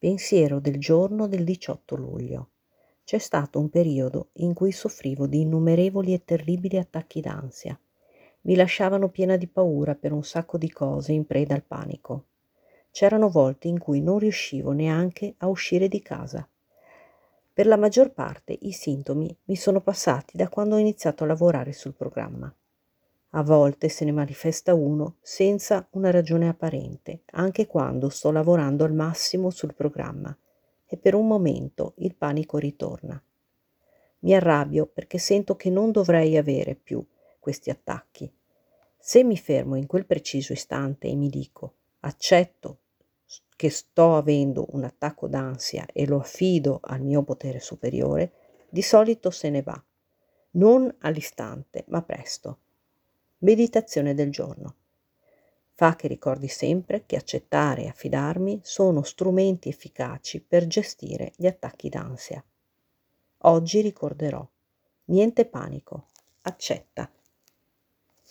Pensiero del giorno del 18 luglio. C'è stato un periodo in cui soffrivo di innumerevoli e terribili attacchi d'ansia. Mi lasciavano piena di paura per un sacco di cose in preda al panico. C'erano volte in cui non riuscivo neanche a uscire di casa. Per la maggior parte i sintomi mi sono passati da quando ho iniziato a lavorare sul programma. A volte se ne manifesta uno senza una ragione apparente, anche quando sto lavorando al massimo sul programma e per un momento il panico ritorna. Mi arrabbio perché sento che non dovrei avere più questi attacchi. Se mi fermo in quel preciso istante e mi dico accetto che sto avendo un attacco d'ansia e lo affido al mio potere superiore, di solito se ne va. Non all'istante, ma presto. Meditazione del giorno. Fa che ricordi sempre che accettare e affidarmi sono strumenti efficaci per gestire gli attacchi d'ansia. Oggi ricorderò. Niente panico. Accetta.